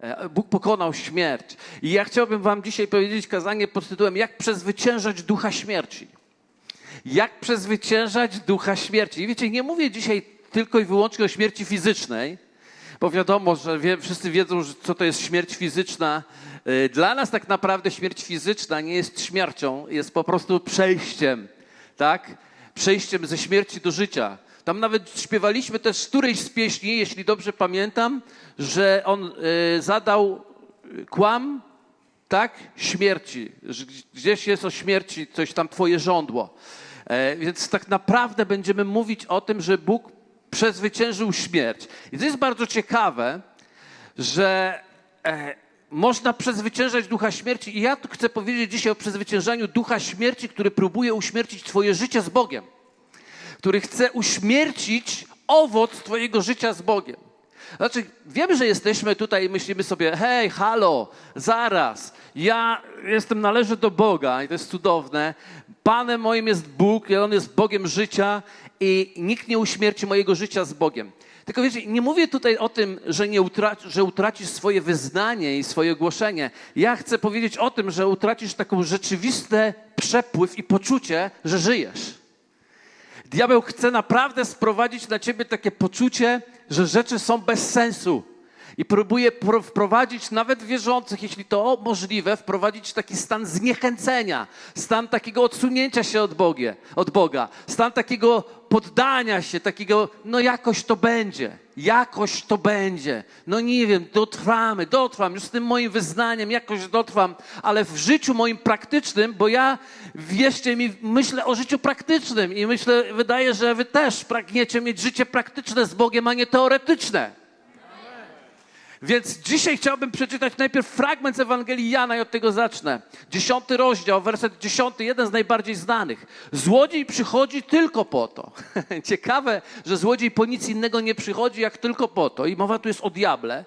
E, Bóg pokonał śmierć. I ja chciałbym Wam dzisiaj powiedzieć kazanie pod tytułem Jak przezwyciężać ducha śmierci. Jak przezwyciężać ducha śmierci. I wiecie, nie mówię dzisiaj tylko i wyłącznie o śmierci fizycznej, bo wiadomo, że wie, wszyscy wiedzą, co to jest śmierć fizyczna. E, Dla nas tak naprawdę śmierć fizyczna nie jest śmiercią, jest po prostu przejściem, tak? Przejściem ze śmierci do życia. Tam nawet śpiewaliśmy też którejś z pieśni, jeśli dobrze pamiętam, że on e, zadał kłam, tak? Śmierci. Gdzieś jest o śmierci, coś tam twoje żądło. E, Więc tak naprawdę będziemy mówić o tym, że Bóg przezwyciężył śmierć. I to jest bardzo ciekawe, że e, można przezwyciężać ducha śmierci. I ja tu chcę powiedzieć dzisiaj o przezwyciężaniu ducha śmierci, który próbuje uśmiercić Twoje życie z Bogiem, który chce uśmiercić owoc Twojego życia z Bogiem. Znaczy, wiemy, że jesteśmy tutaj i myślimy sobie, hej, halo, zaraz, ja jestem, należę do Boga i to jest cudowne. Panem moim jest Bóg i On jest Bogiem życia i nikt nie uśmierci mojego życia z Bogiem. Tylko wiecie, nie mówię tutaj o tym, że, nie utraci, że utracisz swoje wyznanie i swoje głoszenie. Ja chcę powiedzieć o tym, że utracisz taką rzeczywisty przepływ i poczucie, że żyjesz. Diabeł chce naprawdę sprowadzić na ciebie takie poczucie, że rzeczy są bez sensu. I próbuje pro- wprowadzić nawet wierzących, jeśli to możliwe, wprowadzić taki stan zniechęcenia, stan takiego odsunięcia się od, Bogie, od Boga, stan takiego poddania się, takiego, no jakoś to będzie, jakoś to będzie. No nie wiem, dotrwamy, dotrwam, już z tym moim wyznaniem jakoś dotrwam, ale w życiu moim praktycznym, bo ja, wierzcie mi, myślę o życiu praktycznym i myślę, wydaje, że wy też pragniecie mieć życie praktyczne z Bogiem, a nie teoretyczne. Więc dzisiaj chciałbym przeczytać najpierw fragment z Ewangelii Jana i od tego zacznę. Dziesiąty rozdział, werset dziesiąty, jeden z najbardziej znanych. Złodziej przychodzi tylko po to. Ciekawe, że złodziej po nic innego nie przychodzi, jak tylko po to. I mowa tu jest o diable.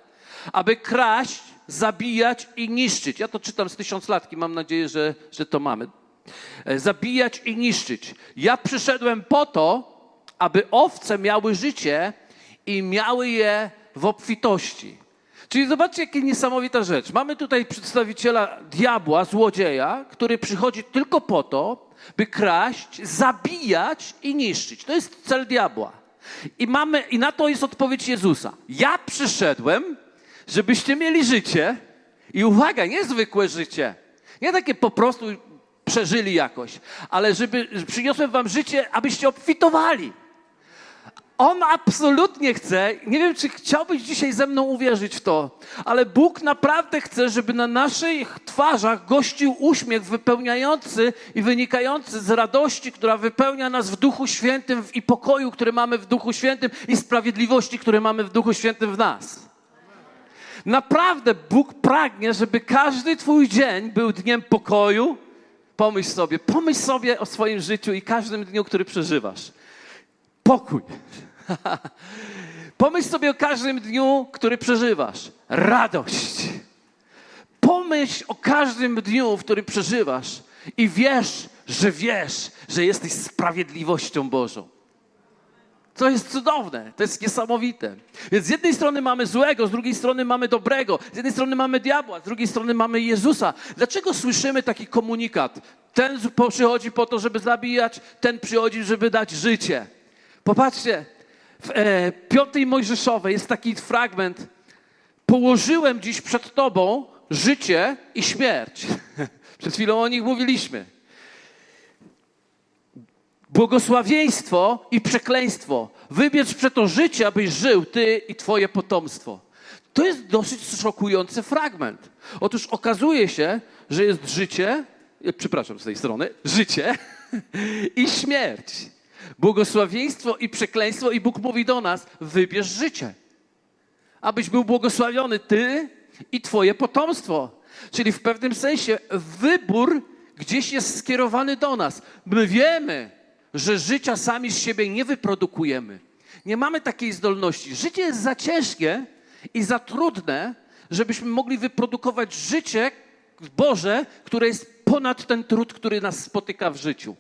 Aby kraść, zabijać i niszczyć. Ja to czytam z tysiąclatki, mam nadzieję, że, że to mamy. E, Zabijać i niszczyć. Ja przyszedłem po to, aby owce miały życie i miały je w obfitości. Czyli zobaczcie, jaka niesamowita rzecz. Mamy tutaj przedstawiciela diabła, złodzieja, który przychodzi tylko po to, by kraść, zabijać i niszczyć. To jest cel diabła. I, mamy, I na to jest odpowiedź Jezusa. Ja przyszedłem, żebyście mieli życie i uwaga, niezwykłe życie. Nie takie po prostu przeżyli jakoś, ale żeby przyniosłem wam życie, abyście obfitowali. On absolutnie chce, nie wiem, czy chciałbyś dzisiaj ze mną uwierzyć w to, ale Bóg naprawdę chce, żeby na naszych twarzach gościł uśmiech wypełniający i wynikający z radości, która wypełnia nas w Duchu Świętym i pokoju, który mamy w Duchu Świętym i sprawiedliwości, które mamy w Duchu Świętym w nas. Naprawdę Bóg pragnie, żeby każdy Twój dzień był dniem pokoju. Pomyśl sobie, pomyśl sobie o swoim życiu i każdym dniu, który przeżywasz. Pokój. Pomyśl sobie o każdym dniu, który przeżywasz. Radość. Pomyśl o każdym dniu, w którym przeżywasz i wiesz, że wiesz, że jesteś sprawiedliwością Bożą. To jest cudowne, to jest niesamowite. Więc z jednej strony mamy złego, z drugiej strony mamy dobrego, z jednej strony mamy diabła, z drugiej strony mamy Jezusa. Dlaczego słyszymy taki komunikat? Ten przychodzi po to, żeby zabijać, ten przychodzi, żeby dać życie. Popatrzcie, w e, piątej Mojżeszowej jest taki fragment. Położyłem dziś przed Tobą życie i śmierć. Przed chwilą o nich mówiliśmy. Błogosławieństwo i przekleństwo. Wybierz przeto życie, abyś żył Ty i Twoje potomstwo. To jest dosyć szokujący fragment. Otóż okazuje się, że jest życie, e, przepraszam z tej strony, życie i śmierć. Błogosławieństwo i przekleństwo, i Bóg mówi do nas: wybierz życie, abyś był błogosławiony ty i twoje potomstwo. Czyli w pewnym sensie wybór gdzieś jest skierowany do nas. My wiemy, że życia sami z siebie nie wyprodukujemy. Nie mamy takiej zdolności. Życie jest za ciężkie i za trudne, żebyśmy mogli wyprodukować życie Boże, które jest ponad ten trud, który nas spotyka w życiu.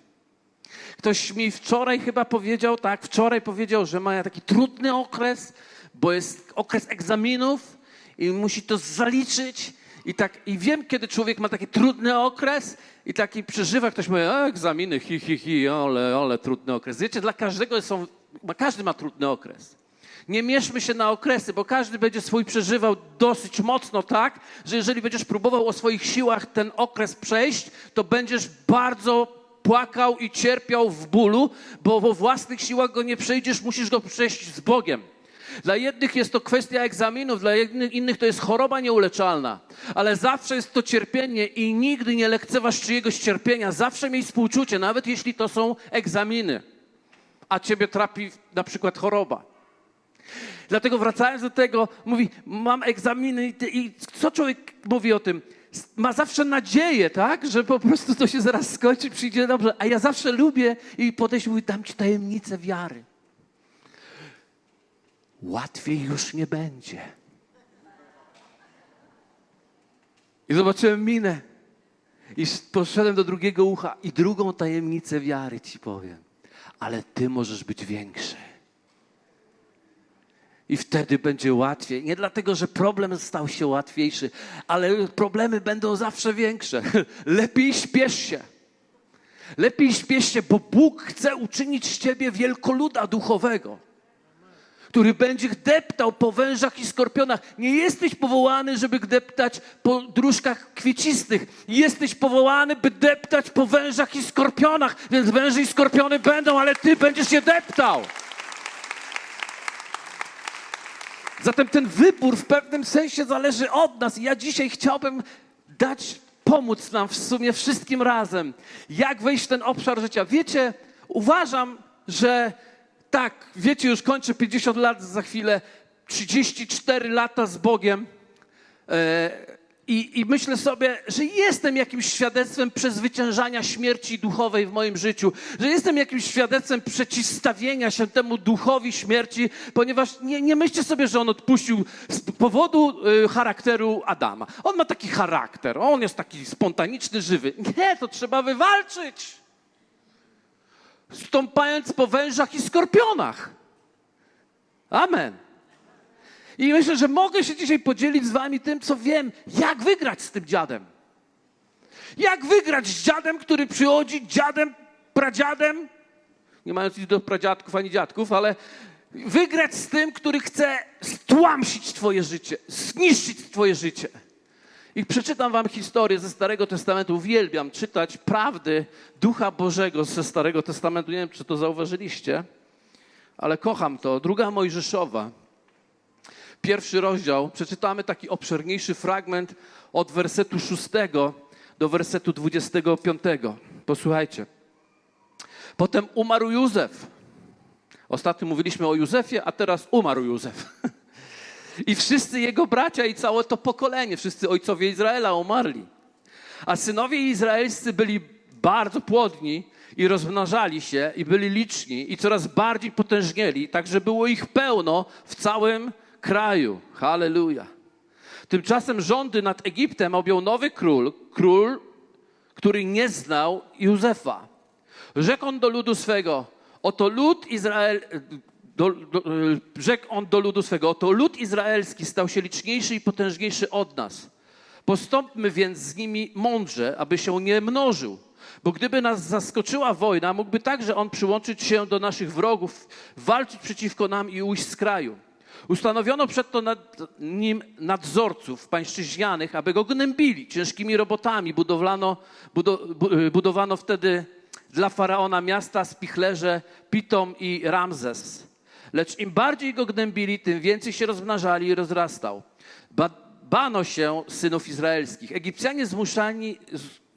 Ktoś mi wczoraj chyba powiedział, tak, wczoraj powiedział, że ma taki trudny okres, bo jest okres egzaminów i musi to zaliczyć. I, tak, I wiem, kiedy człowiek ma taki trudny okres i taki przeżywa, ktoś mówi, a egzaminy, hi, hi, hi, ale, ale trudny okres. Wiecie, dla każdego są, każdy ma trudny okres. Nie mieszmy się na okresy, bo każdy będzie swój przeżywał dosyć mocno tak, że jeżeli będziesz próbował o swoich siłach ten okres przejść, to będziesz bardzo płakał i cierpiał w bólu, bo po własnych siłach go nie przejdziesz, musisz go przejść z Bogiem. Dla jednych jest to kwestia egzaminów, dla innych to jest choroba nieuleczalna, ale zawsze jest to cierpienie i nigdy nie lekceważ czyjegoś cierpienia. Zawsze miej współczucie, nawet jeśli to są egzaminy, a ciebie trapi na przykład choroba. Dlatego wracając do tego, mówi, mam egzaminy i, i co człowiek mówi o tym? Ma zawsze nadzieję, tak, że po prostu to się zaraz skończy, przyjdzie dobrze. A ja zawsze lubię i podejść, mówi, dam ci tajemnicę wiary. Łatwiej już nie będzie. I zobaczyłem minę. I poszedłem do drugiego ucha i drugą tajemnicę wiary ci powiem. Ale ty możesz być większy. I wtedy będzie łatwiej. Nie dlatego, że problem stał się łatwiejszy, ale problemy będą zawsze większe. Lepiej śpiesz się. Lepiej śpiesz się, bo Bóg chce uczynić z ciebie wielkoluda duchowego, który będzie deptał po wężach i skorpionach. Nie jesteś powołany, żeby deptać po dróżkach kwiecistych. Jesteś powołany, by deptać po wężach i skorpionach. Więc węże i skorpiony będą, ale ty będziesz je deptał. Zatem ten wybór w pewnym sensie zależy od nas. I ja dzisiaj chciałbym dać, pomóc nam w sumie wszystkim razem, jak wejść w ten obszar życia. Wiecie, uważam, że tak, wiecie, już kończę 50 lat za chwilę, 34 lata z Bogiem. E, i, I, myślę sobie, że jestem jakimś świadectwem przezwyciężania śmierci duchowej w moim życiu, że jestem jakimś świadectwem przeciwstawienia się temu duchowi śmierci, ponieważ nie, nie myślcie sobie, że on odpuścił z powodu y, charakteru Adama. On ma taki charakter, on jest taki spontaniczny, żywy. Nie, to trzeba wywalczyć. Stąpając po wężach i skorpionach. Amen. I myślę, że mogę się dzisiaj podzielić z wami tym, co wiem, jak wygrać z tym dziadem. Jak wygrać z dziadem, który przychodzi, dziadem, pradziadem, nie mając nic do pradziadków ani dziadków, ale wygrać z tym, który chce stłamsić twoje życie, zniszczyć twoje życie. I przeczytam wam historię ze Starego Testamentu. Uwielbiam czytać prawdy Ducha Bożego ze Starego Testamentu. Nie wiem, czy to zauważyliście, ale kocham to. Druga Mojżeszowa pierwszy rozdział, przeczytamy taki obszerniejszy fragment od wersetu 6 do wersetu 25. Posłuchajcie. Potem umarł Józef. Ostatnio mówiliśmy o Józefie, a teraz umarł Józef. I wszyscy jego bracia i całe to pokolenie, wszyscy ojcowie Izraela umarli. A synowie izraelscy byli bardzo płodni i rozmnażali się i byli liczni i coraz bardziej potężnieli, tak że było ich pełno w całym kraju. Halleluja. Tymczasem rządy nad Egiptem objął nowy król, król, który nie znał Józefa. Rzekł on do ludu swego, oto lud Izrael, do, do, rzekł on do ludu swego, oto lud izraelski stał się liczniejszy i potężniejszy od nas. Postąpmy więc z nimi mądrze, aby się nie mnożył. Bo gdyby nas zaskoczyła wojna, mógłby także on przyłączyć się do naszych wrogów, walczyć przeciwko nam i ujść z kraju. Ustanowiono przedto nad nim nadzorców pańszczyźnianych, aby go gnębili. Ciężkimi robotami budowlano, budowano wtedy dla faraona miasta spichlerze Pitom i Ramzes. Lecz im bardziej go gnębili, tym więcej się rozmnażali i rozrastał. Ba bano się synów izraelskich. Egipcjanie zmuszani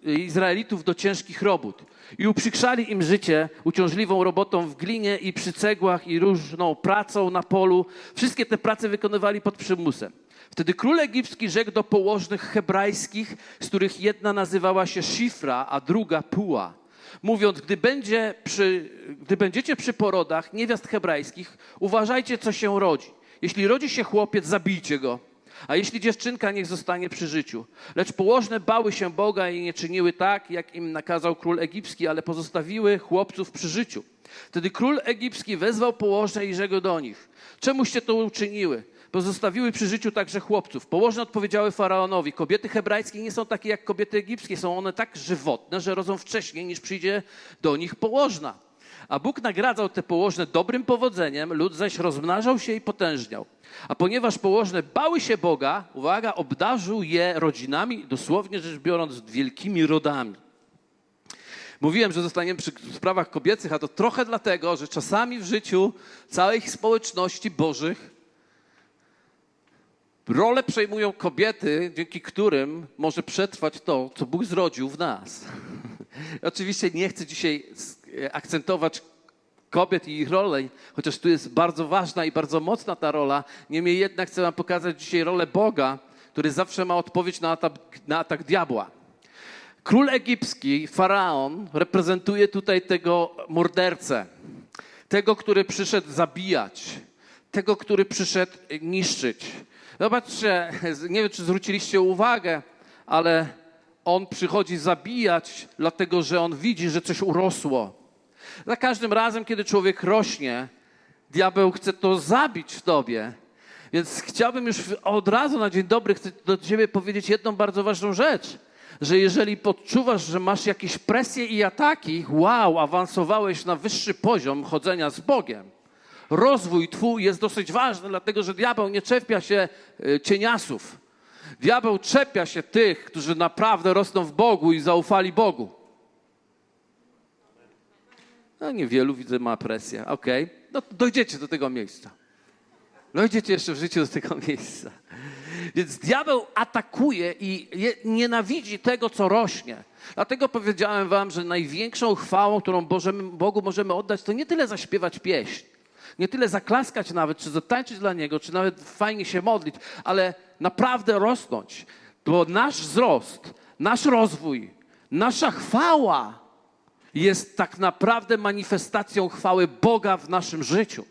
Izraelitów do ciężkich robót i uprzykrzali im życie uciążliwą robotą w glinie i przy cegłach i różną pracą na polu. Wszystkie te prace wykonywali pod przymusem. Wtedy król egipski rzekł do położnych hebrajskich, z których jedna nazywała się Szifra, a druga Puła, mówiąc, gdy, będzie przy, gdy będziecie przy porodach niewiast hebrajskich, uważajcie, co się rodzi. Jeśli rodzi się chłopiec, zabijcie go a jeśli dziewczynka, niech zostanie przy życiu. Lecz położne bały się Boga i nie czyniły tak, jak im nakazał król egipski, ale pozostawiły chłopców przy życiu. Wtedy król egipski wezwał położne i rzekł do nich: Czemuście to uczyniły? pozostawiły przy życiu także chłopców. Położne odpowiedziały faraonowi: Kobiety hebrajskie nie są takie jak kobiety egipskie, są one tak żywotne, że rodzą wcześniej niż przyjdzie do nich położna. A Bóg nagradzał te położne dobrym powodzeniem, lud zaś rozmnażał się i potężniał. A ponieważ położne bały się Boga, uwaga, obdarzył je rodzinami, dosłownie rzecz biorąc, wielkimi rodami. Mówiłem, że zostaniemy przy sprawach kobiecych, a to trochę dlatego, że czasami w życiu całej społeczności bożych rolę przejmują kobiety, dzięki którym może przetrwać to, co Bóg zrodził w nas. Oczywiście nie chcę dzisiaj akcentować kobiet i ich rolę, chociaż tu jest bardzo ważna i bardzo mocna ta rola. Niemniej jednak chcę Wam pokazać dzisiaj rolę Boga, który zawsze ma odpowiedź na atak, na atak diabła. Król egipski, faraon, reprezentuje tutaj tego mordercę, tego, który przyszedł zabijać, tego, który przyszedł niszczyć. Zobaczcie, nie wiem, czy zwróciliście uwagę, ale on przychodzi zabijać, dlatego że on widzi, że coś urosło. Za każdym razem, kiedy człowiek rośnie, diabeł chce to zabić w tobie. Więc chciałbym już od razu na dzień dobry do ciebie powiedzieć jedną bardzo ważną rzecz. Że jeżeli podczuwasz, że masz jakieś presje i ataki, wow, awansowałeś na wyższy poziom chodzenia z Bogiem. Rozwój twój jest dosyć ważny, dlatego że diabeł nie czepia się y, cieniasów. Diabeł czepia się tych, którzy naprawdę rosną w Bogu i zaufali Bogu. No niewielu widzę ma presję. Okej, okay. no dojdziecie do tego miejsca. Dojdziecie jeszcze w życiu do tego miejsca. Więc diabeł atakuje i nienawidzi tego, co rośnie. Dlatego powiedziałem wam, że największą chwałą, którą Bogu możemy oddać, to nie tyle zaśpiewać pieśń, nie tyle zaklaskać nawet, czy zatańczyć dla Niego, czy nawet fajnie się modlić, ale naprawdę rosnąć. Bo nasz wzrost, nasz rozwój, nasza chwała jest tak naprawdę manifestacją chwały Boga w naszym życiu.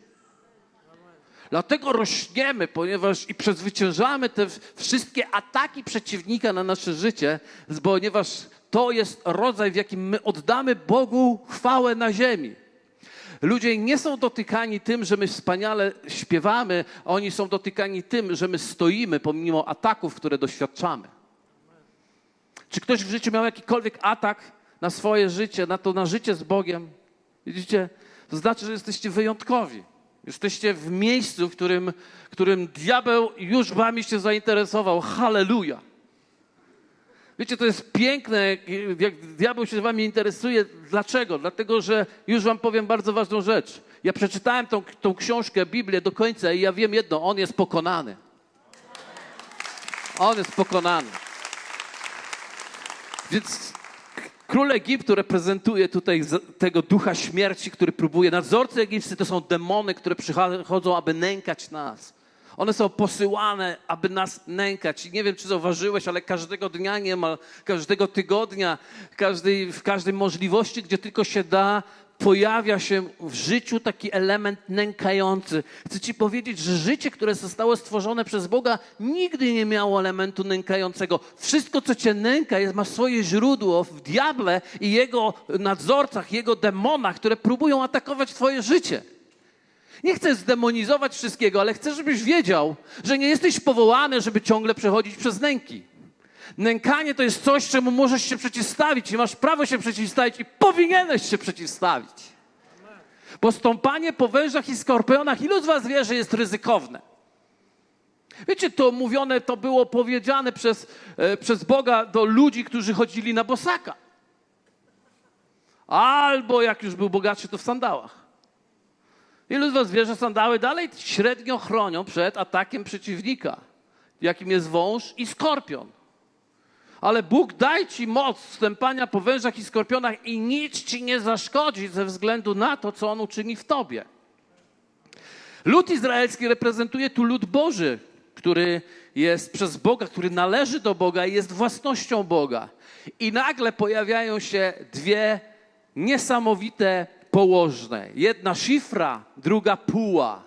Dlatego rośniemy, ponieważ i przezwyciężamy te wszystkie ataki przeciwnika na nasze życie, ponieważ to jest rodzaj, w jakim my oddamy Bogu chwałę na ziemi. Ludzie nie są dotykani tym, że my wspaniale śpiewamy, oni są dotykani tym, że my stoimy pomimo ataków, które doświadczamy. Czy ktoś w życiu miał jakikolwiek atak na swoje życie, na to, na życie z Bogiem? Widzicie? To znaczy, że jesteście wyjątkowi. Jesteście w miejscu, w którym, którym diabeł już wami się zainteresował. Halleluja! Wiecie, to jest piękne, jak diabeł się wami interesuje. Dlaczego? Dlatego, że już wam powiem bardzo ważną rzecz. Ja przeczytałem tą, tą książkę, Biblię do końca i ja wiem jedno, on jest pokonany. On jest pokonany. Więc król Egiptu reprezentuje tutaj tego ducha śmierci, który próbuje. Nadzorcy egipscy to są demony, które przychodzą, aby nękać nas. One są posyłane, aby nas nękać. I nie wiem, czy zauważyłeś, ale każdego dnia niemal, każdego tygodnia, każdej, w każdej możliwości, gdzie tylko się da, pojawia się w życiu taki element nękający. Chcę Ci powiedzieć, że życie, które zostało stworzone przez Boga, nigdy nie miało elementu nękającego. Wszystko, co Cię nęka, jest, ma swoje źródło w diable i jego nadzorcach, jego demonach, które próbują atakować Twoje życie. Nie chcę zdemonizować wszystkiego, ale chcę, żebyś wiedział, że nie jesteś powołany, żeby ciągle przechodzić przez nęki. Nękanie to jest coś, czemu możesz się przeciwstawić i masz prawo się przeciwstawić i powinieneś się przeciwstawić. Bo stąpanie po wężach i skorpionach, ilu z was wie, że jest ryzykowne? Wiecie, to mówione, to było powiedziane przez, e, przez Boga do ludzi, którzy chodzili na bosaka. Albo jak już był bogatszy, to w sandałach. Ilu z was wie, że sandały dalej średnio chronią przed atakiem przeciwnika, jakim jest wąż i skorpion. Ale Bóg daj ci moc stępania po wężach i skorpionach i nic ci nie zaszkodzi ze względu na to, co On uczyni w tobie. Lud izraelski reprezentuje tu lud Boży, który jest przez Boga, który należy do Boga i jest własnością Boga. I nagle pojawiają się dwie niesamowite położne. Jedna szifra, druga puła.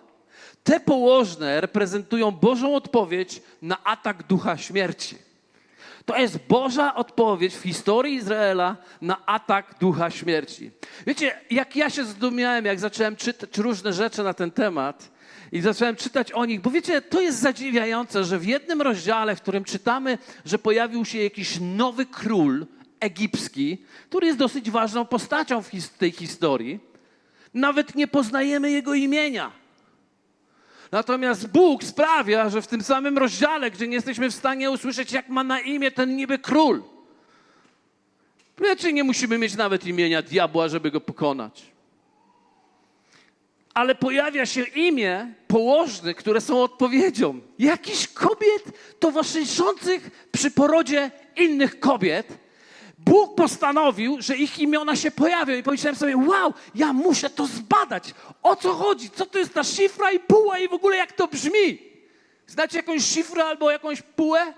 Te położne reprezentują Bożą odpowiedź na atak ducha śmierci. To jest Boża odpowiedź w historii Izraela na atak ducha śmierci. Wiecie, jak ja się zdumiałem, jak zacząłem czytać różne rzeczy na ten temat, I zacząłem czytać o nich, bo wiecie, to jest zadziwiające, że w jednym rozdziale, w którym czytamy, że pojawił się jakiś nowy król egipski, który jest dosyć ważną postacią w tej historii, nawet nie poznajemy jego imienia. Natomiast Bóg sprawia, że w tym samym rozdziale, gdzie nie jesteśmy w stanie usłyszeć, jak ma na imię ten niby król, wiecie, nie musimy mieć nawet imienia diabła, żeby go pokonać ale pojawia się imię położnych, które są odpowiedzią. Jakiś kobiet towarzyszących przy porodzie innych kobiet. Bóg postanowił, że ich imiona się pojawią i pomyślałem sobie, wow, ja muszę to zbadać. O co chodzi? Co to jest ta szyfra i puła i w ogóle jak to brzmi? Znacie jakąś szyfrę albo jakąś pułę?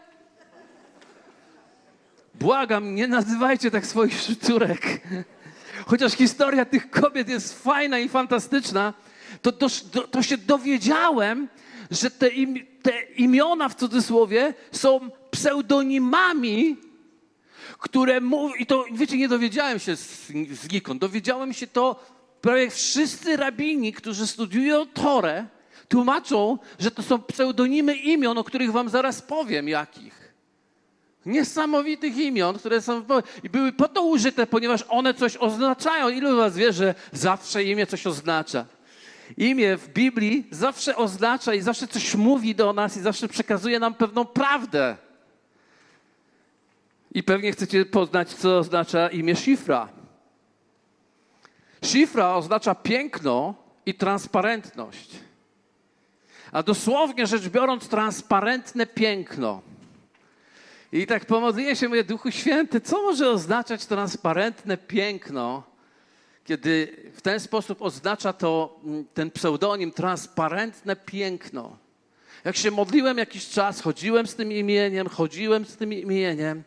Błagam, nie nazywajcie tak swoich córek. Chociaż historia tych kobiet jest fajna i fantastyczna, to, to, to się dowiedziałem, że te, im, te imiona w cudzysłowie są pseudonimami, które mówią, i to wiecie, nie dowiedziałem się znikąd, dowiedziałem się to prawie wszyscy rabini, którzy studiują Torę, tłumaczą, że to są pseudonimy imion, o których wam zaraz powiem, jakich. Niesamowitych imion, które są i były po to użyte, ponieważ one coś oznaczają. Ilu was wie, że zawsze imię coś oznacza? Imię w Biblii zawsze oznacza i zawsze coś mówi do nas i zawsze przekazuje nam pewną prawdę. I pewnie chcecie poznać, co oznacza imię Shifra. Shifra oznacza piękno i transparentność. A dosłownie rzecz biorąc, transparentne piękno. I tak pomodliłem się, mówię, Duchu Święty, co może oznaczać transparentne piękno? kiedy w ten sposób oznacza to mm, ten pseudonim transparentne piękno. Jak się modliłem jakiś czas, chodziłem z tym imieniem, chodziłem z tym imieniem.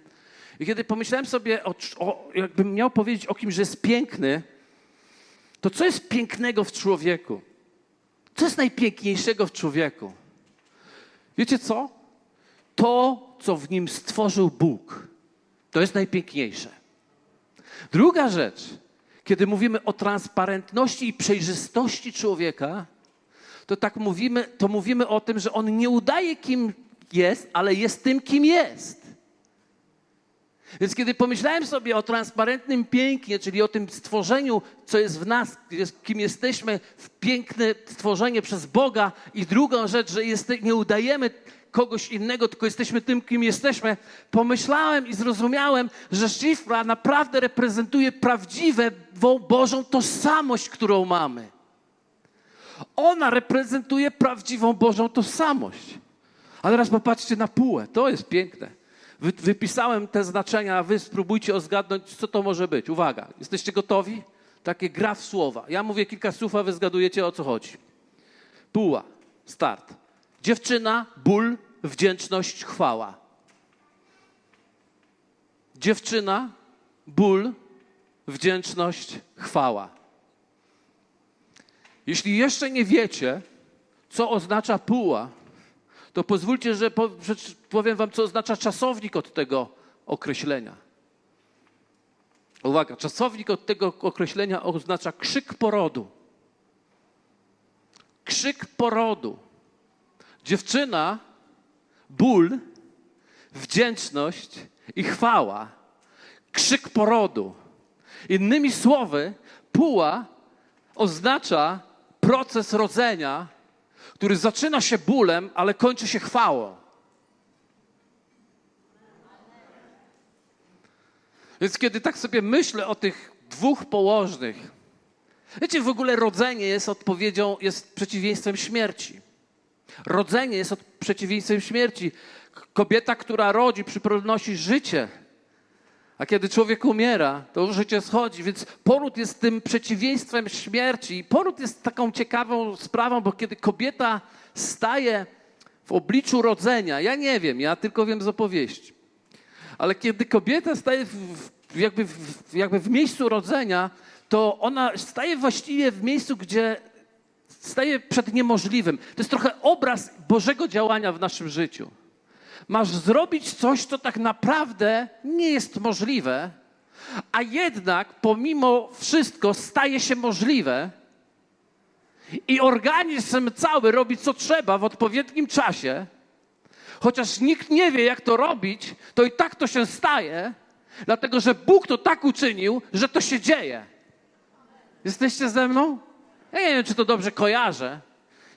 I kiedy pomyślałem sobie, o, o, jakbym miał powiedzieć o kimś, że jest piękny, to co jest pięknego w człowieku? Co jest najpiękniejszego w człowieku? Wiecie co? To, co w nim stworzył Bóg, to jest najpiękniejsze. Druga rzecz, kiedy mówimy o transparentności i przejrzystości człowieka, to tak mówimy, to mówimy o tym, że on nie udaje, kim jest, ale jest tym, kim jest. Więc kiedy pomyślałem sobie o transparentnym pięknie, czyli o tym stworzeniu, co jest w nas, kim jesteśmy, w piękne stworzenie przez Boga, i drugą rzecz, że jest, nie udajemy kogoś innego, tylko jesteśmy tym, kim jesteśmy, pomyślałem i zrozumiałem, że Shifra naprawdę reprezentuje prawdziwą Bożą tożsamość, którą mamy. Ona reprezentuje prawdziwą Bożą tożsamość. A teraz popatrzcie na półę. To jest piękne. Wy, wypisałem te znaczenia, a wy spróbujcie ozgadnąć, co to może być. Uwaga, jesteście gotowi? Takie gra w słowa. Ja mówię kilka słów, a wy zgadujecie, o co chodzi. Puła. Start. Dziewczyna, ból, wdzięczność, chwała. Dziewczyna, ból, wdzięczność, chwała. Jeśli jeszcze nie wiecie, co oznacza puła, to pozwólcie, że powiem wam, co oznacza czasownik od tego określenia. Uwaga, czasownik od tego określenia oznacza krzyk porodu. Krzyk porodu. Dziewczyna, ból, wdzięczność i chwała, krzyk porodu. Innymi słowy, puła oznacza proces rodzenia, który zaczyna się bólem, ale kończy się chwałą. Więc kiedy tak sobie myślę o tych dwóch położnych, wiecie, w ogóle rodzenie jest odpowiedzią, jest przeciwieństwem śmierci. Rodzenie jest przeciwieństwem śmierci. Kobieta, która rodzi, przynosi życie. A kiedy człowiek umiera, to życie schodzi. Więc poród jest tym przeciwieństwem śmierci. I poród jest taką ciekawą sprawą, bo kiedy kobieta staje w obliczu rodzenia, ja nie wiem, ja tylko wiem z opowieści, ale kiedy kobieta staje w, jakby, w, jakby w miejscu rodzenia, to ona staje właściwie w miejscu, gdzie staje przed niemożliwym. To jest trochę obraz Bożego działania w naszym życiu. Masz zrobić coś, co tak naprawdę nie jest możliwe, a jednak pomimo wszystko staje się możliwe. i organizm cały robi co trzeba w odpowiednim czasie, chociaż nikt nie wie, jak to robić, to i tak to się staje, dlatego że Bóg to tak uczynił, że to się dzieje. Jesteście ze mną? Ja nie wiem, czy to dobrze kojarzę.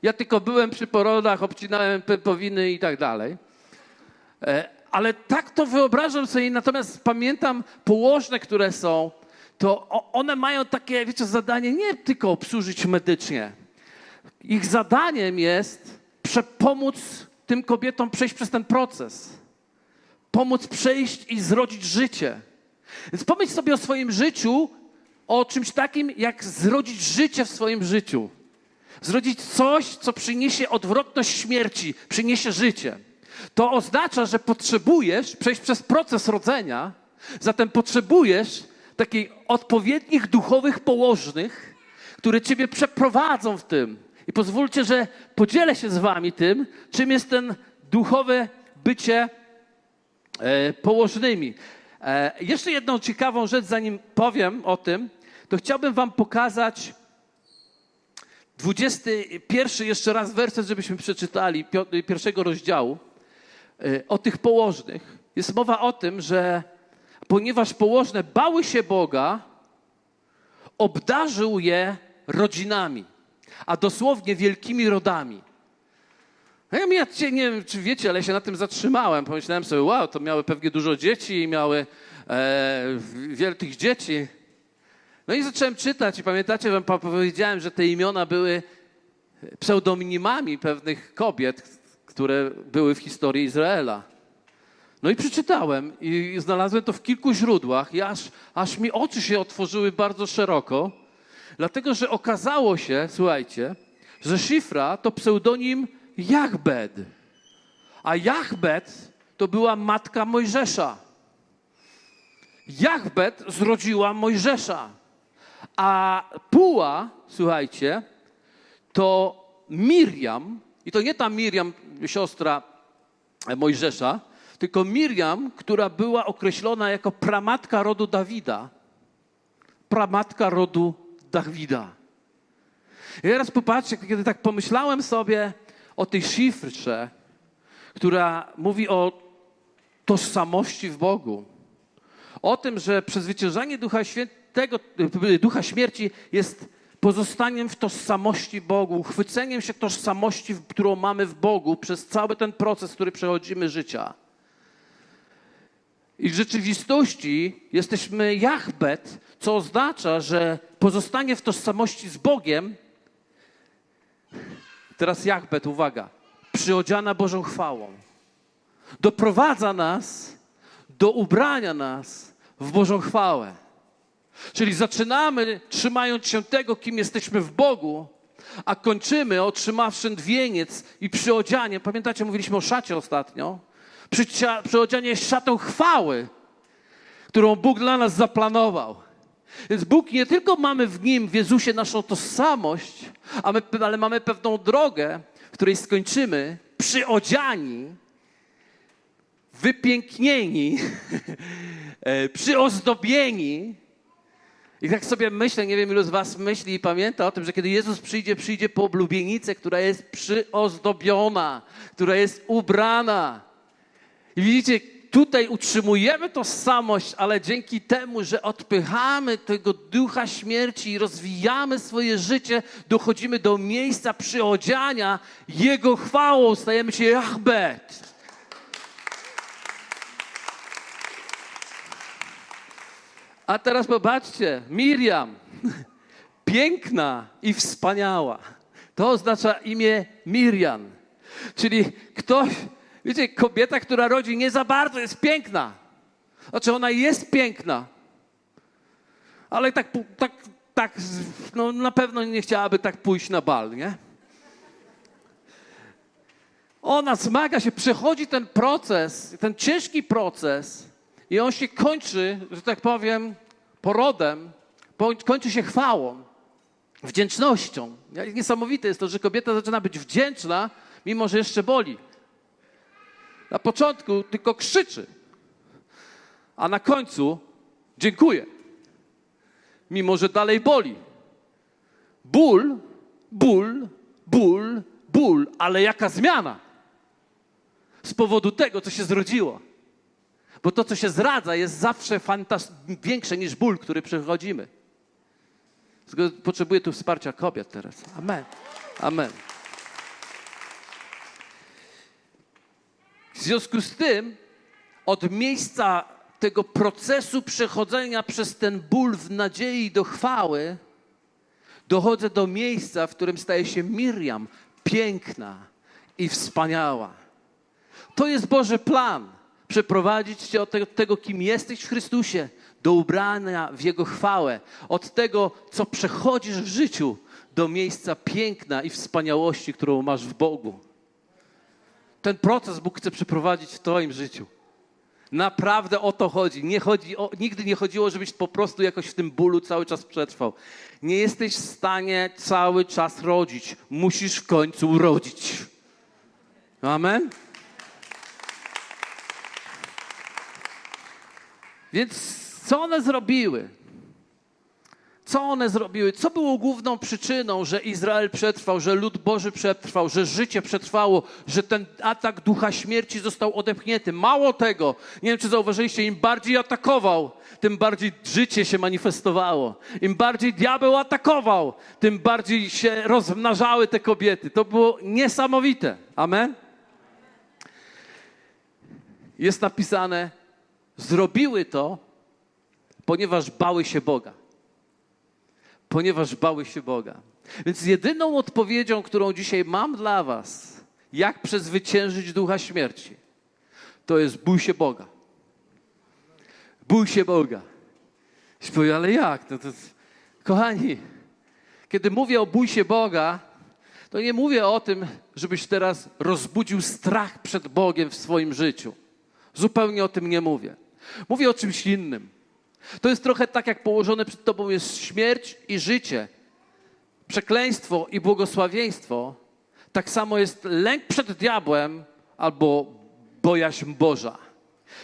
Ja tylko byłem przy porodach, obcinałem pępowiny i tak dalej. E, ale tak to wyobrażam sobie, natomiast pamiętam położne, które są, to one mają takie, wiecie, zadanie nie tylko obsłużyć medycznie. Ich zadaniem jest pomóc tym kobietom przejść przez ten proces. Pomóc przejść i zrodzić życie. Więc pomyśl sobie o swoim życiu, o czymś takim, jak zrodzić życie w swoim życiu. Zrodzić coś, co przyniesie odwrotność śmierci, przyniesie życie. To oznacza, że potrzebujesz przejść przez proces rodzenia, zatem potrzebujesz takich odpowiednich duchowych położnych, które ciebie przeprowadzą w tym. I pozwólcie, że podzielę się z wami tym, czym jest ten duchowe bycie e, położnymi. E, jeszcze jedną ciekawą rzecz, zanim powiem o tym, to chciałbym wam pokazać 21 jeszcze raz werset, żebyśmy przeczytali pierwszego rozdziału o tych położnych. Jest mowa o tym, że ponieważ położne bały się Boga, obdarzył je rodzinami, a dosłownie wielkimi rodami. No ja, ja nie wiem, czy wiecie, ale się na tym zatrzymałem. Pomyślałem sobie, wow, to miały pewnie dużo dzieci i miały e, wiele tych dzieci. No i zacząłem czytać i pamiętacie, wam powiedziałem, że te imiona były pseudonimami pewnych kobiet, które były w historii Izraela. No i przeczytałem i znalazłem to w kilku źródłach i aż, aż mi oczy się otworzyły bardzo szeroko, dlatego że okazało się, słuchajcie, że Szyfra to pseudonim Jachbed, a Jachbed to była matka Mojżesza. Jachbed zrodziła Mojżesza. A Puła, słuchajcie, to Miriam, i to nie ta Miriam, siostra Mojżesza, tylko Miriam, która była określona jako pramatka rodu Dawida. Pramatka rodu Dawida. I teraz popatrzcie, kiedy tak pomyślałem sobie o tej szyfrze, która mówi o tożsamości w Bogu, o tym, że przezwyciężanie Ducha Świętego tego ducha śmierci jest pozostaniem w tożsamości Bogu, chwyceniem się tożsamości, którą mamy w Bogu przez cały ten proces, który przechodzimy życia. I w rzeczywistości jesteśmy Jachbet, co oznacza, że pozostanie w tożsamości z Bogiem, teraz Jachbet, uwaga, przyodziana Bożą chwałą, doprowadza nas do ubrania nas w Bożą chwałę. Czyli zaczynamy trzymając się tego, kim jesteśmy w Bogu, a kończymy otrzymawszy wieniec i przyodzianie. Pamiętacie, mówiliśmy o szacie ostatnio? Przyodzianie jest szatą chwały, którą Bóg dla nas zaplanował. Więc Bóg nie tylko mamy w Nim, w Jezusie, naszą tożsamość, ale mamy pewną drogę, w której skończymy przyodziani, wypięknieni, e, przyozdobieni i tak sobie myślę, nie wiem ilu z was myśli i pamięta o tym, że kiedy Jezus przyjdzie, przyjdzie po oblubienicę, która jest przyozdobiona, która jest ubrana. I widzicie, tutaj utrzymujemy tożsamość, ale dzięki temu, że odpychamy tego ducha śmierci i rozwijamy swoje życie, dochodzimy do miejsca przyodziania Jego chwałą, stajemy się Jahbet. A teraz popatrzcie, Miriam, piękna i wspaniała. To oznacza imię Miriam. Czyli ktoś, wiecie, kobieta, która rodzi nie za bardzo jest piękna. Znaczy ona jest piękna, ale tak, tak, tak no na pewno nie chciałaby tak pójść na bal, nie? Ona zmaga się, przechodzi ten proces, ten ciężki proces, i on się kończy, że tak powiem, porodem, kończy się chwałą, wdzięcznością. Niesamowite jest to, że kobieta zaczyna być wdzięczna, mimo że jeszcze boli. Na początku tylko krzyczy, a na końcu dziękuję, mimo że dalej boli. Ból ból, ból, ból, ale jaka zmiana? Z powodu tego, co się zrodziło. Bo to, co się zradza, jest zawsze większe niż ból, który przechodzimy. Potrzebuję tu wsparcia kobiet teraz. Amen. Amen. W związku z tym, od miejsca tego procesu przechodzenia przez ten ból w nadziei do chwały, dochodzę do miejsca, w którym staje się Miriam piękna i wspaniała. To jest Boży plan. Przeprowadzić cię od tego, tego, kim jesteś w Chrystusie, do ubrania w Jego chwałę. Od tego, co przechodzisz w życiu, do miejsca piękna i wspaniałości, którą masz w Bogu. Ten proces Bóg chce przeprowadzić w Twoim życiu. Naprawdę o to chodzi. Nie chodzi o, nigdy nie chodziło, żebyś po prostu jakoś w tym bólu cały czas przetrwał. Nie jesteś w stanie cały czas rodzić. Musisz w końcu urodzić. Amen? Więc co one zrobiły? Co one zrobiły? Co było główną przyczyną, że Izrael przetrwał, że lud Boży przetrwał, że życie przetrwało, że ten atak ducha śmierci został odepchnięty? Mało tego, nie wiem czy zauważyliście, im bardziej atakował, tym bardziej życie się manifestowało. Im bardziej diabeł atakował, tym bardziej się rozmnażały te kobiety. To było niesamowite. Amen? Jest napisane, zrobiły to, ponieważ bały się Boga ponieważ bały się Boga. Więc jedyną odpowiedzią, którą dzisiaj mam dla Was, jak przezwyciężyć ducha śmierci, to jest bój się Boga. Bój się Boga. I powie, ale jak? No to, kochani, kiedy mówię o bój się Boga, to nie mówię o tym, żebyś teraz rozbudził strach przed Bogiem w swoim życiu. Zupełnie o tym nie mówię. Mówię o czymś innym. To jest trochę tak, jak położone przed tobą jest śmierć i życie, przekleństwo i błogosławieństwo. Tak samo jest lęk przed diabłem albo bojaźń Boża.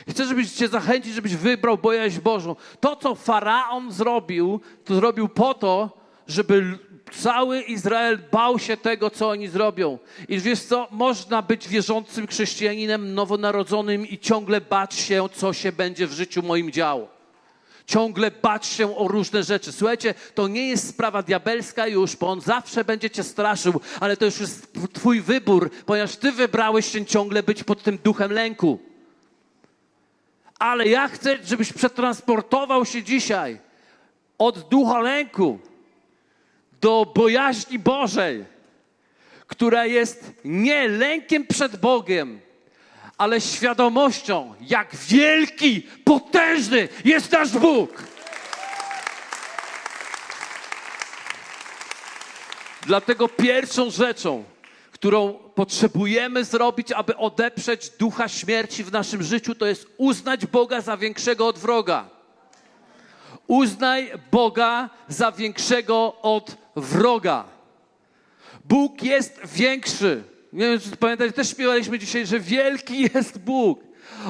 Chcę, żebyś cię zachęcić, żebyś wybrał bojaźń Bożą. To, co Faraon zrobił, to zrobił po to, żeby cały Izrael bał się tego, co oni zrobią. I wiesz co, można być wierzącym chrześcijaninem nowonarodzonym i ciągle bać się, co się będzie w życiu moim działo ciągle bać się o różne rzeczy. Słuchajcie, to nie jest sprawa diabelska już, bo on zawsze będzie cię straszył, ale to już jest twój wybór, ponieważ ty wybrałeś się ciągle być pod tym duchem lęku. Ale ja chcę, żebyś przetransportował się dzisiaj od ducha lęku do bojaźni Bożej, która jest nie lękiem przed Bogiem, ale świadomością, jak wielki, potężny jest nasz Bóg. Dlatego pierwszą rzeczą, którą potrzebujemy zrobić, aby odeprzeć ducha śmierci w naszym życiu, to jest uznać Boga za większego od wroga. Uznaj Boga za większego od wroga. Bóg jest większy. Nie wiem, czy pamiętacie, też śpiewaliśmy dzisiaj, że wielki jest Bóg.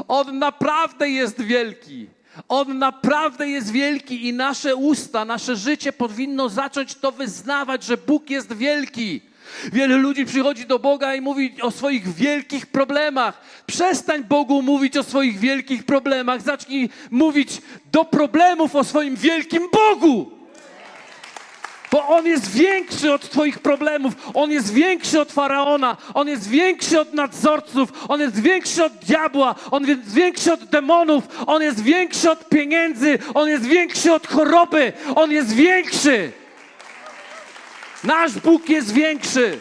On naprawdę jest wielki. On naprawdę jest wielki i nasze usta, nasze życie powinno zacząć to wyznawać, że Bóg jest wielki. Wiele ludzi przychodzi do Boga i mówi o swoich wielkich problemach. Przestań Bogu mówić o swoich wielkich problemach. Zacznij mówić do problemów o swoim wielkim Bogu. Bo on jest większy od Twoich problemów, on jest większy od faraona, on jest większy od nadzorców, on jest większy od diabła, on jest większy od demonów, on jest większy od pieniędzy, on jest większy od choroby, on jest większy. Nasz Bóg jest większy.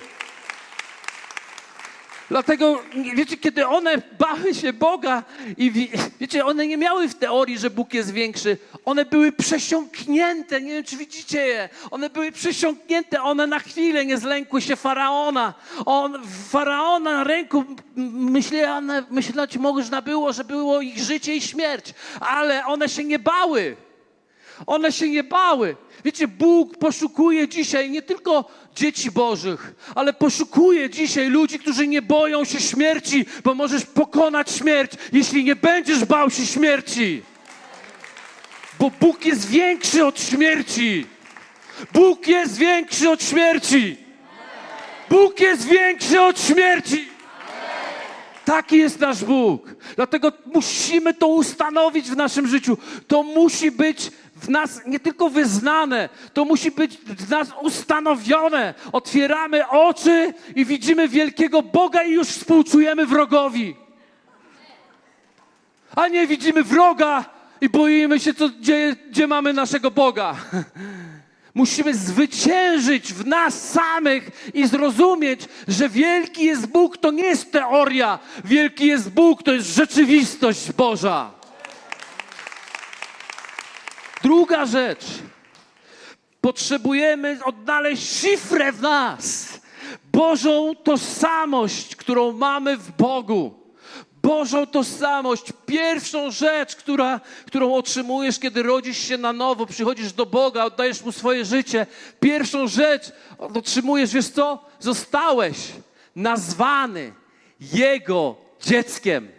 Dlatego, wiecie, kiedy one bały się Boga i wiecie, one nie miały w teorii, że Bóg jest większy. One były przesiąknięte, nie wiem, czy widzicie je. One były przesiąknięte, one na chwilę nie zlękły się Faraona. On, Faraona na ręku myślane, myśleć można było, że było ich życie i śmierć. Ale one się nie bały. One się nie bały. Wiecie, Bóg poszukuje dzisiaj nie tylko dzieci Bożych, ale poszukuje dzisiaj ludzi, którzy nie boją się śmierci, bo możesz pokonać śmierć, jeśli nie będziesz bał się śmierci. Bo Bóg jest większy od śmierci. Bóg jest większy od śmierci. Bóg jest większy od śmierci. Taki jest nasz Bóg. Dlatego musimy to ustanowić w naszym życiu. To musi być w nas nie tylko wyznane, to musi być w nas ustanowione. Otwieramy oczy i widzimy wielkiego Boga i już współczujemy wrogowi. A nie widzimy wroga i boimy się, co, gdzie, gdzie mamy naszego Boga. Musimy zwyciężyć w nas samych i zrozumieć, że wielki jest Bóg to nie jest teoria, wielki jest Bóg to jest rzeczywistość Boża. Druga rzecz. Potrzebujemy odnaleźć szyfrę w nas. Bożą tożsamość, którą mamy w Bogu. Bożą tożsamość. Pierwszą rzecz, która, którą otrzymujesz, kiedy rodzisz się na nowo, przychodzisz do Boga, oddajesz Mu swoje życie. Pierwszą rzecz otrzymujesz, wiesz co? Zostałeś nazwany Jego dzieckiem.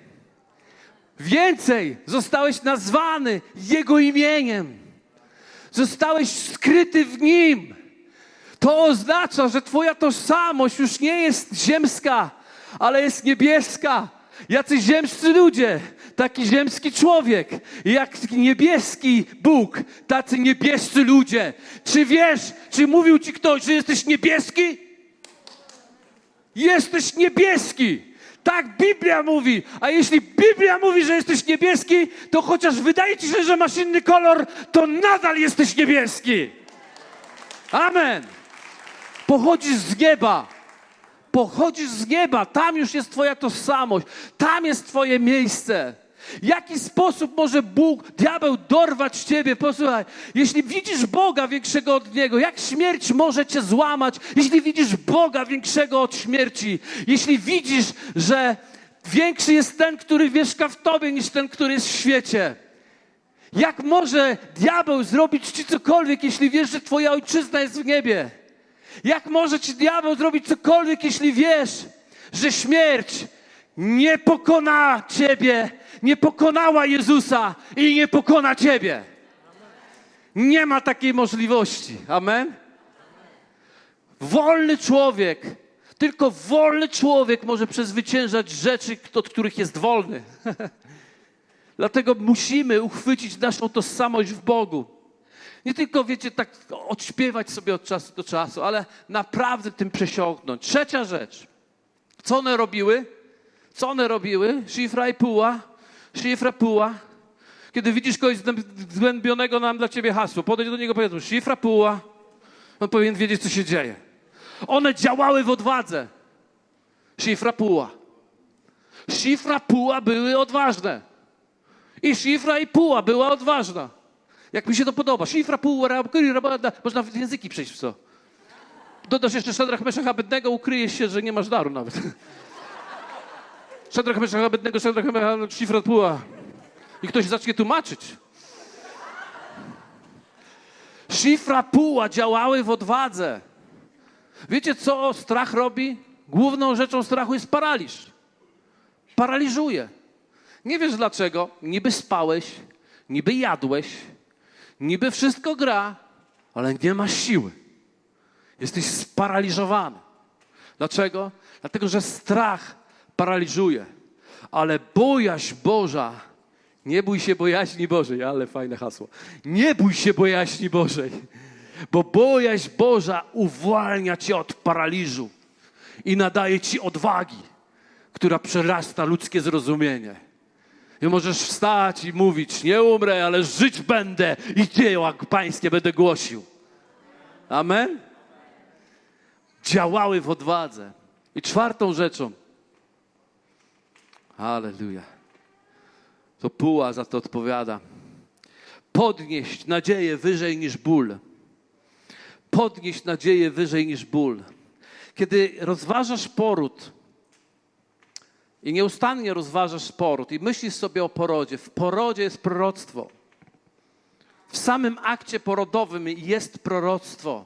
Więcej, zostałeś nazwany Jego imieniem. Zostałeś skryty w Nim. To oznacza, że Twoja tożsamość już nie jest ziemska, ale jest niebieska. Jacyś ziemscy ludzie, taki ziemski człowiek, jak niebieski Bóg, tacy niebiescy ludzie. Czy wiesz, czy mówił ci ktoś, że jesteś niebieski? Jesteś niebieski. Tak Biblia mówi. A jeśli Biblia mówi, że jesteś niebieski, to chociaż wydaje ci się, że masz inny kolor, to nadal jesteś niebieski. Amen. Pochodzisz z nieba. Pochodzisz z nieba. Tam już jest Twoja tożsamość. Tam jest Twoje miejsce. W jaki sposób może Bóg, diabeł dorwać ciebie? Posłuchaj, jeśli widzisz Boga większego od Niego, jak śmierć może cię złamać, jeśli widzisz Boga większego od śmierci, jeśli widzisz, że większy jest ten, który mieszka w tobie, niż ten, który jest w świecie. Jak może diabeł zrobić ci cokolwiek, jeśli wiesz, że twoja ojczyzna jest w niebie? Jak może ci diabeł zrobić cokolwiek, jeśli wiesz, że śmierć nie pokona ciebie, nie pokonała Jezusa i nie pokona ciebie. Nie ma takiej możliwości. Amen? Wolny człowiek, tylko wolny człowiek może przezwyciężać rzeczy, od których jest wolny. Dlatego musimy uchwycić naszą tożsamość w Bogu. Nie tylko, wiecie, tak odśpiewać sobie od czasu do czasu, ale naprawdę tym przesiąknąć. Trzecia rzecz. Co one robiły? Co one robiły? Szifra i puła Szyfra puła. Kiedy widzisz kogoś zgłębionego, nam dla ciebie hasło. Podejdź do niego, powiedz szyfra puła. On powinien wiedzieć, co się dzieje. One działały w odwadze. Szyfra puła. Szyfra puła były odważne. I szyfra i puła była odważna. Jak mi się to podoba. Szyfra puła, można w języki przejść w co. Dodasz jeszcze Szadrach Meszach Abednego, ukryjesz się, że nie masz daru nawet. Szadrach Meszach Abednego, Szadrach Meszach Szifrat Puła. I ktoś zacznie tłumaczyć. Szifra Puła działały w odwadze. Wiecie, co strach robi? Główną rzeczą strachu jest paraliż. Paraliżuje. Nie wiesz dlaczego. Niby spałeś, niby jadłeś, niby wszystko gra, ale nie masz siły. Jesteś sparaliżowany. Dlaczego? Dlatego, że strach paraliżuje. Ale bojaźń Boża, nie bój się bojaźni Bożej, ale fajne hasło. Nie bój się bojaźni Bożej, bo bojaźń Boża uwalnia cię od paraliżu i nadaje ci odwagi, która przerasta ludzkie zrozumienie. I możesz wstać i mówić, nie umrę, ale żyć będę i dzieła pańskie będę głosił. Amen? Działały w odwadze. I czwartą rzeczą, Halleluja. To puła za to odpowiada. Podnieść nadzieję wyżej niż ból. Podnieść nadzieję wyżej niż ból. Kiedy rozważasz poród i nieustannie rozważasz poród i myślisz sobie o porodzie, w porodzie jest proroctwo. W samym akcie porodowym jest proroctwo.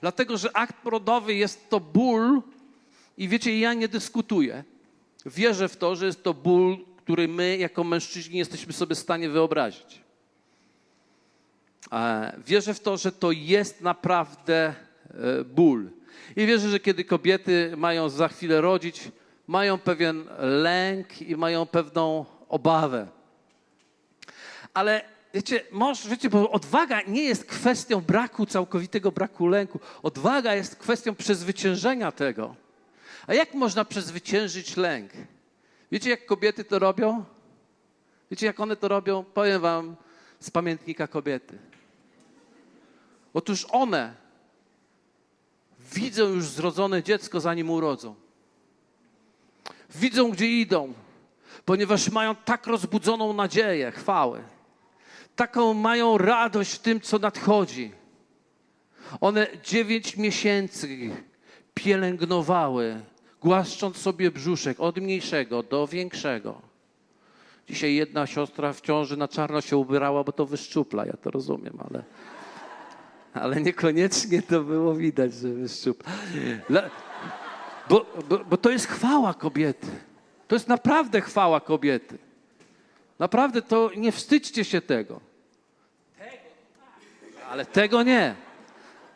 Dlatego, że akt porodowy jest to ból i wiecie, ja nie dyskutuję. Wierzę w to, że jest to ból, który my jako mężczyźni jesteśmy sobie w stanie wyobrazić. Wierzę w to, że to jest naprawdę e, ból. I wierzę, że kiedy kobiety mają za chwilę rodzić, mają pewien lęk i mają pewną obawę. Ale wiecie, może, wiecie, bo odwaga nie jest kwestią braku, całkowitego braku lęku. Odwaga jest kwestią przezwyciężenia tego. A jak można przezwyciężyć lęk? Wiecie, jak kobiety to robią? Wiecie, jak one to robią? Powiem wam z pamiętnika kobiety. Otóż one widzą już zrodzone dziecko, zanim urodzą. Widzą, gdzie idą, ponieważ mają tak rozbudzoną nadzieję, chwałę. Taką mają radość w tym, co nadchodzi. One dziewięć miesięcy pielęgnowały, głaszcząc sobie brzuszek od mniejszego do większego. Dzisiaj jedna siostra w ciąży na czarno się ubierała, bo to wyszczupla, ja to rozumiem, ale, ale niekoniecznie to było widać, że wyszczupla. Bo, bo, bo to jest chwała kobiety. To jest naprawdę chwała kobiety. Naprawdę to nie wstydźcie się tego. Ale tego nie.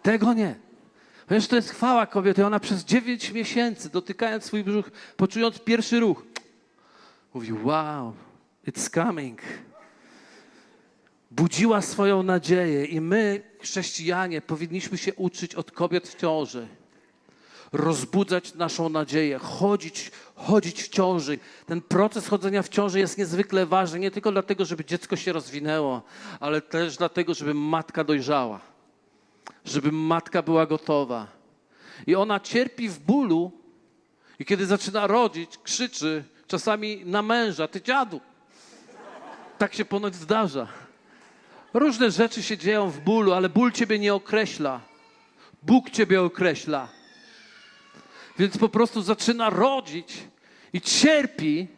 Tego nie. Ponieważ to jest chwała kobiety. Ona przez dziewięć miesięcy, dotykając swój brzuch, poczując pierwszy ruch, mówi: Wow, it's coming. Budziła swoją nadzieję, i my, chrześcijanie, powinniśmy się uczyć od kobiet w ciąży rozbudzać naszą nadzieję, chodzić, chodzić w ciąży. Ten proces chodzenia w ciąży jest niezwykle ważny, nie tylko dlatego, żeby dziecko się rozwinęło, ale też dlatego, żeby matka dojrzała, żeby matka była gotowa. I ona cierpi w bólu, i kiedy zaczyna rodzić, krzyczy czasami na męża, ty dziadu. Tak się ponoć zdarza. Różne rzeczy się dzieją w bólu, ale ból ciebie nie określa. Bóg ciebie określa. Więc po prostu zaczyna rodzić i cierpi.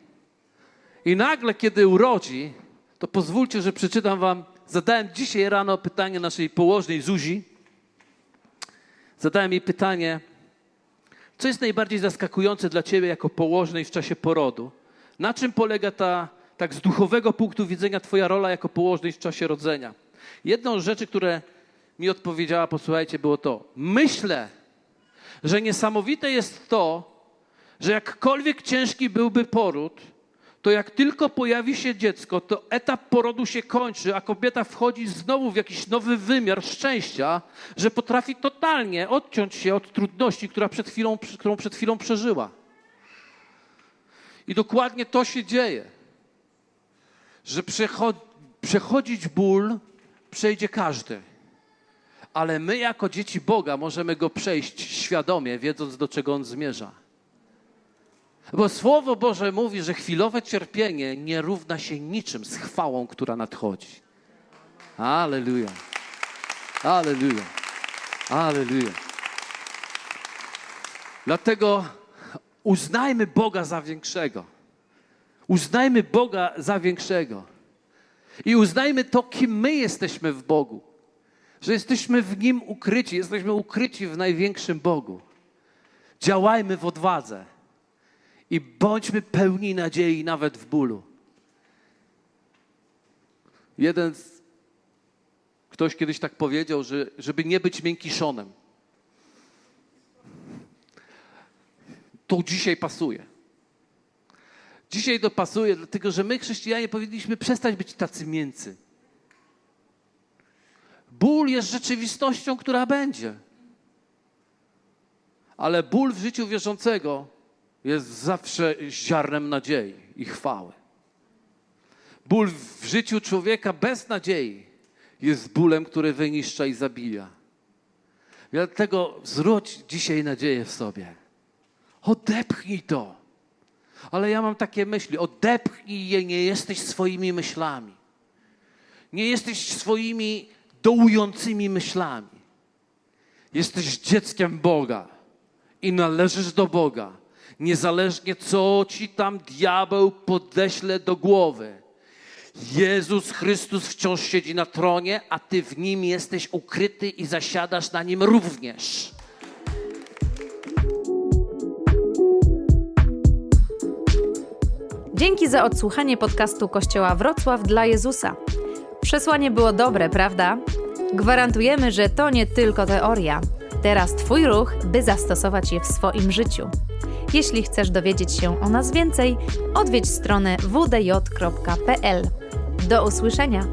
I nagle, kiedy urodzi, to pozwólcie, że przeczytam wam. Zadałem dzisiaj rano pytanie naszej położnej Zuzi. Zadałem jej pytanie, co jest najbardziej zaskakujące dla ciebie jako położnej w czasie porodu? Na czym polega ta, tak z duchowego punktu widzenia, twoja rola jako położnej w czasie rodzenia? Jedną z rzeczy, które mi odpowiedziała, posłuchajcie, było to. Myślę, że niesamowite jest to, że jakkolwiek ciężki byłby poród, to jak tylko pojawi się dziecko, to etap porodu się kończy, a kobieta wchodzi znowu w jakiś nowy wymiar szczęścia, że potrafi totalnie odciąć się od trudności, która przed chwilą, którą przed chwilą przeżyła. I dokładnie to się dzieje, że przechodzić ból przejdzie każdy ale my jako dzieci Boga możemy go przejść świadomie, wiedząc do czego on zmierza. Bo Słowo Boże mówi, że chwilowe cierpienie nie równa się niczym z chwałą, która nadchodzi. Aleluja. Aleluja. Aleluja. Dlatego uznajmy Boga za większego. Uznajmy Boga za większego. I uznajmy to, kim my jesteśmy w Bogu że jesteśmy w Nim ukryci, jesteśmy ukryci w największym Bogu. Działajmy w odwadze i bądźmy pełni nadziei nawet w bólu. Jeden z, ktoś kiedyś tak powiedział, że żeby nie być miękiszonem. To dzisiaj pasuje. Dzisiaj to pasuje, dlatego że my, chrześcijanie, powinniśmy przestać być tacy mięcy. Ból jest rzeczywistością, która będzie. Ale ból w życiu wierzącego jest zawsze ziarnem nadziei i chwały. Ból w życiu człowieka bez nadziei jest bólem, który wyniszcza i zabija. Dlatego zwróć dzisiaj nadzieję w sobie. Odepchnij to. Ale ja mam takie myśli. Odepchnij je, nie jesteś swoimi myślami. Nie jesteś swoimi dołującymi myślami. Jesteś dzieckiem Boga i należysz do Boga, niezależnie co ci tam diabeł podeśle do głowy. Jezus Chrystus wciąż siedzi na tronie, a ty w nim jesteś ukryty i zasiadasz na nim również. Dzięki za odsłuchanie podcastu Kościoła Wrocław dla Jezusa. Przesłanie było dobre, prawda? Gwarantujemy, że to nie tylko teoria. Teraz Twój ruch, by zastosować je w swoim życiu. Jeśli chcesz dowiedzieć się o nas więcej, odwiedź stronę wdj.pl. Do usłyszenia!